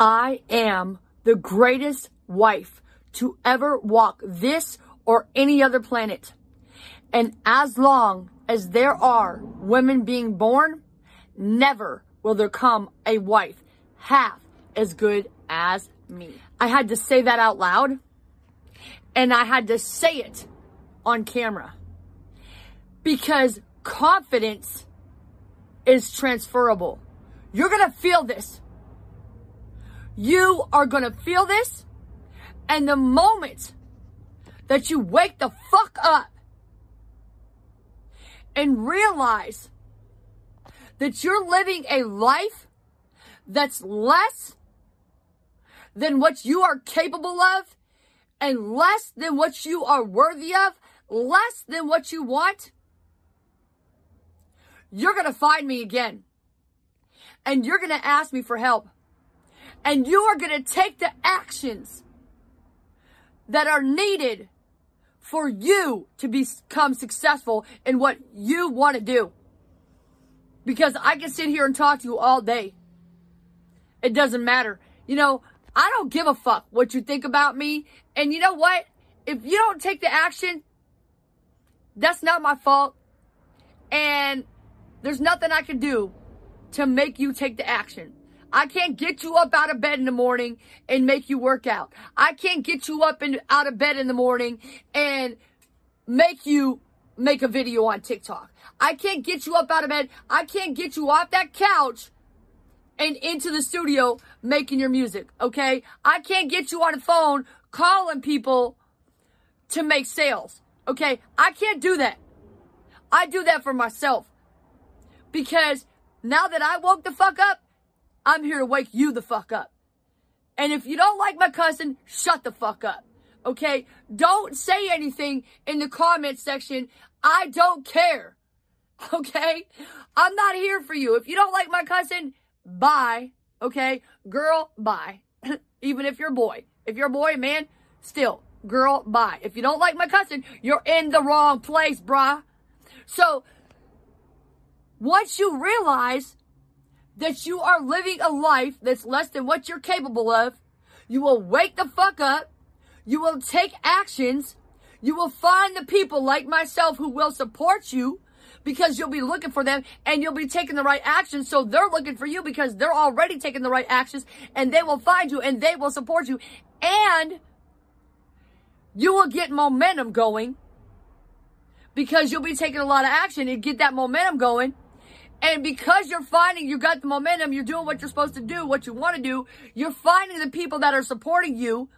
I am the greatest wife to ever walk this or any other planet. And as long as there are women being born, never will there come a wife half as good as me. I had to say that out loud and I had to say it on camera because confidence is transferable. You're going to feel this. You are going to feel this. And the moment that you wake the fuck up and realize that you're living a life that's less than what you are capable of and less than what you are worthy of, less than what you want, you're going to find me again. And you're going to ask me for help. And you are going to take the actions that are needed for you to become successful in what you want to do. Because I can sit here and talk to you all day. It doesn't matter. You know, I don't give a fuck what you think about me. And you know what? If you don't take the action, that's not my fault. And there's nothing I can do to make you take the action. I can't get you up out of bed in the morning and make you work out. I can't get you up and out of bed in the morning and make you make a video on TikTok. I can't get you up out of bed. I can't get you off that couch and into the studio making your music, okay? I can't get you on the phone calling people to make sales, okay? I can't do that. I do that for myself because now that I woke the fuck up, I'm here to wake you the fuck up. And if you don't like my cousin, shut the fuck up. Okay? Don't say anything in the comment section. I don't care. Okay? I'm not here for you. If you don't like my cousin, bye. Okay? Girl, bye. Even if you're a boy. If you're a boy, man, still, girl, bye. If you don't like my cousin, you're in the wrong place, brah. So, once you realize that you are living a life that's less than what you're capable of, you will wake the fuck up. You will take actions. You will find the people like myself who will support you because you'll be looking for them and you'll be taking the right actions. So they're looking for you because they're already taking the right actions and they will find you and they will support you. And you will get momentum going because you'll be taking a lot of action and get that momentum going. And because you're finding you got the momentum, you're doing what you're supposed to do, what you want to do, you're finding the people that are supporting you.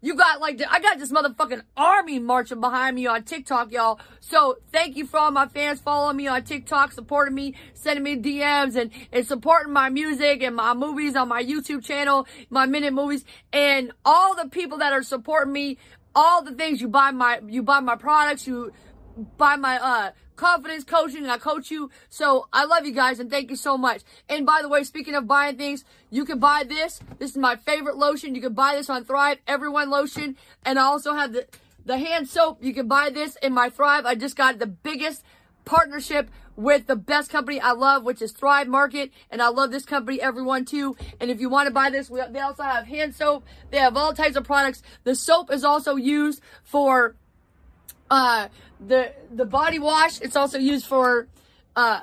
You got like, I got this motherfucking army marching behind me on TikTok, y'all. So thank you for all my fans following me on TikTok, supporting me, sending me DMs and, and supporting my music and my movies on my YouTube channel, my minute movies and all the people that are supporting me, all the things you buy my, you buy my products, you buy my, uh, confidence coaching and I coach you. So I love you guys and thank you so much. And by the way, speaking of buying things, you can buy this. This is my favorite lotion. You can buy this on Thrive, Everyone Lotion. And I also have the, the hand soap. You can buy this in my Thrive. I just got the biggest partnership with the best company I love, which is Thrive Market. And I love this company, everyone too. And if you want to buy this, we, they also have hand soap. They have all types of products. The soap is also used for uh, the the body wash, it's also used for uh,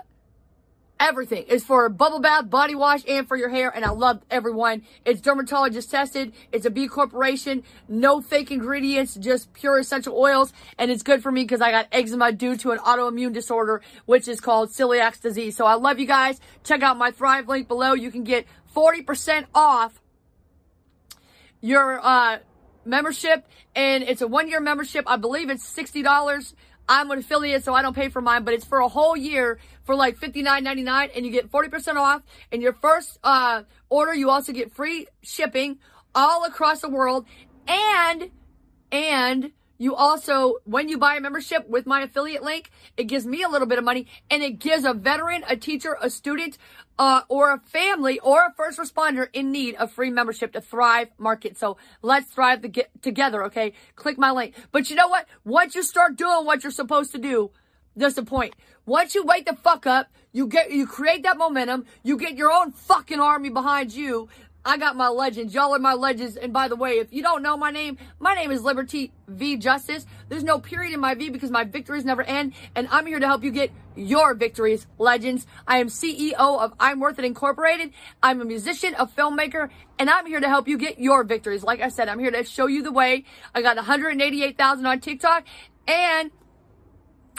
everything. It's for bubble bath, body wash, and for your hair. And I love everyone. It's dermatologist tested. It's a B corporation. No fake ingredients, just pure essential oils. And it's good for me because I got eczema due to an autoimmune disorder, which is called celiac disease. So I love you guys. Check out my Thrive link below. You can get 40% off your uh, membership and it's a one year membership. I believe it's $60. I'm an affiliate, so I don't pay for mine, but it's for a whole year for like $59.99 and you get 40% off. And your first, uh, order, you also get free shipping all across the world. And, and you also, when you buy a membership with my affiliate link, it gives me a little bit of money and it gives a veteran, a teacher, a student, uh, or a family or a first responder in need of free membership to Thrive Market. So let's thrive to get together, okay? Click my link. But you know what? Once you start doing what you're supposed to do, there's the point. Once you wake the fuck up, you get, you create that momentum, you get your own fucking army behind you. I got my legends. Y'all are my legends. And by the way, if you don't know my name, my name is Liberty V Justice. There's no period in my V because my victories never end. And I'm here to help you get your victories, legends. I am CEO of I'm Worth It Incorporated. I'm a musician, a filmmaker, and I'm here to help you get your victories. Like I said, I'm here to show you the way. I got 188,000 on TikTok and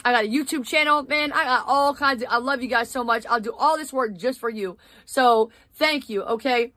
I got a YouTube channel, man. I got all kinds of, I love you guys so much. I'll do all this work just for you. So thank you. Okay.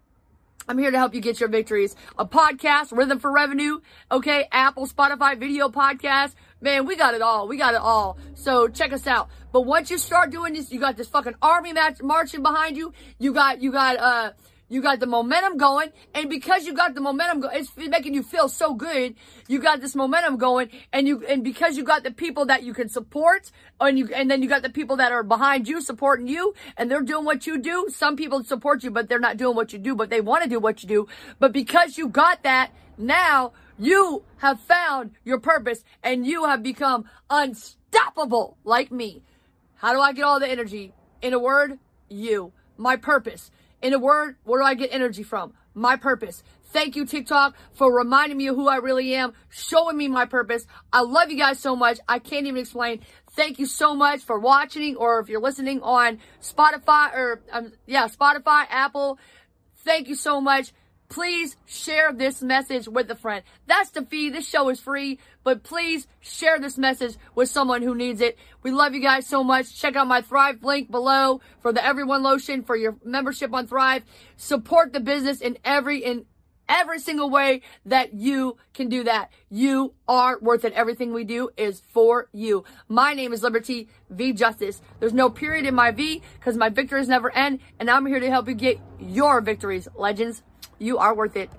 I'm here to help you get your victories. A podcast, Rhythm for Revenue, okay? Apple, Spotify, video podcast. Man, we got it all. We got it all. So check us out. But once you start doing this, you got this fucking army match marching behind you. You got, you got, uh, you got the momentum going, and because you got the momentum, go- it's making you feel so good. You got this momentum going, and you and because you got the people that you can support, and you and then you got the people that are behind you supporting you, and they're doing what you do. Some people support you, but they're not doing what you do, but they want to do what you do. But because you got that, now you have found your purpose, and you have become unstoppable, like me. How do I get all the energy? In a word, you. My purpose. In a word, where do I get energy from? My purpose. Thank you, TikTok, for reminding me of who I really am, showing me my purpose. I love you guys so much. I can't even explain. Thank you so much for watching, or if you're listening on Spotify, or um, yeah, Spotify, Apple. Thank you so much. Please share this message with a friend. That's the fee. This show is free, but please share this message with someone who needs it. We love you guys so much. Check out my Thrive link below for the Everyone lotion for your membership on Thrive. Support the business in every in every single way that you can do that. You are worth it. Everything we do is for you. My name is Liberty V Justice. There's no period in my V because my victories never end, and I'm here to help you get your victories, legends. You are worth it.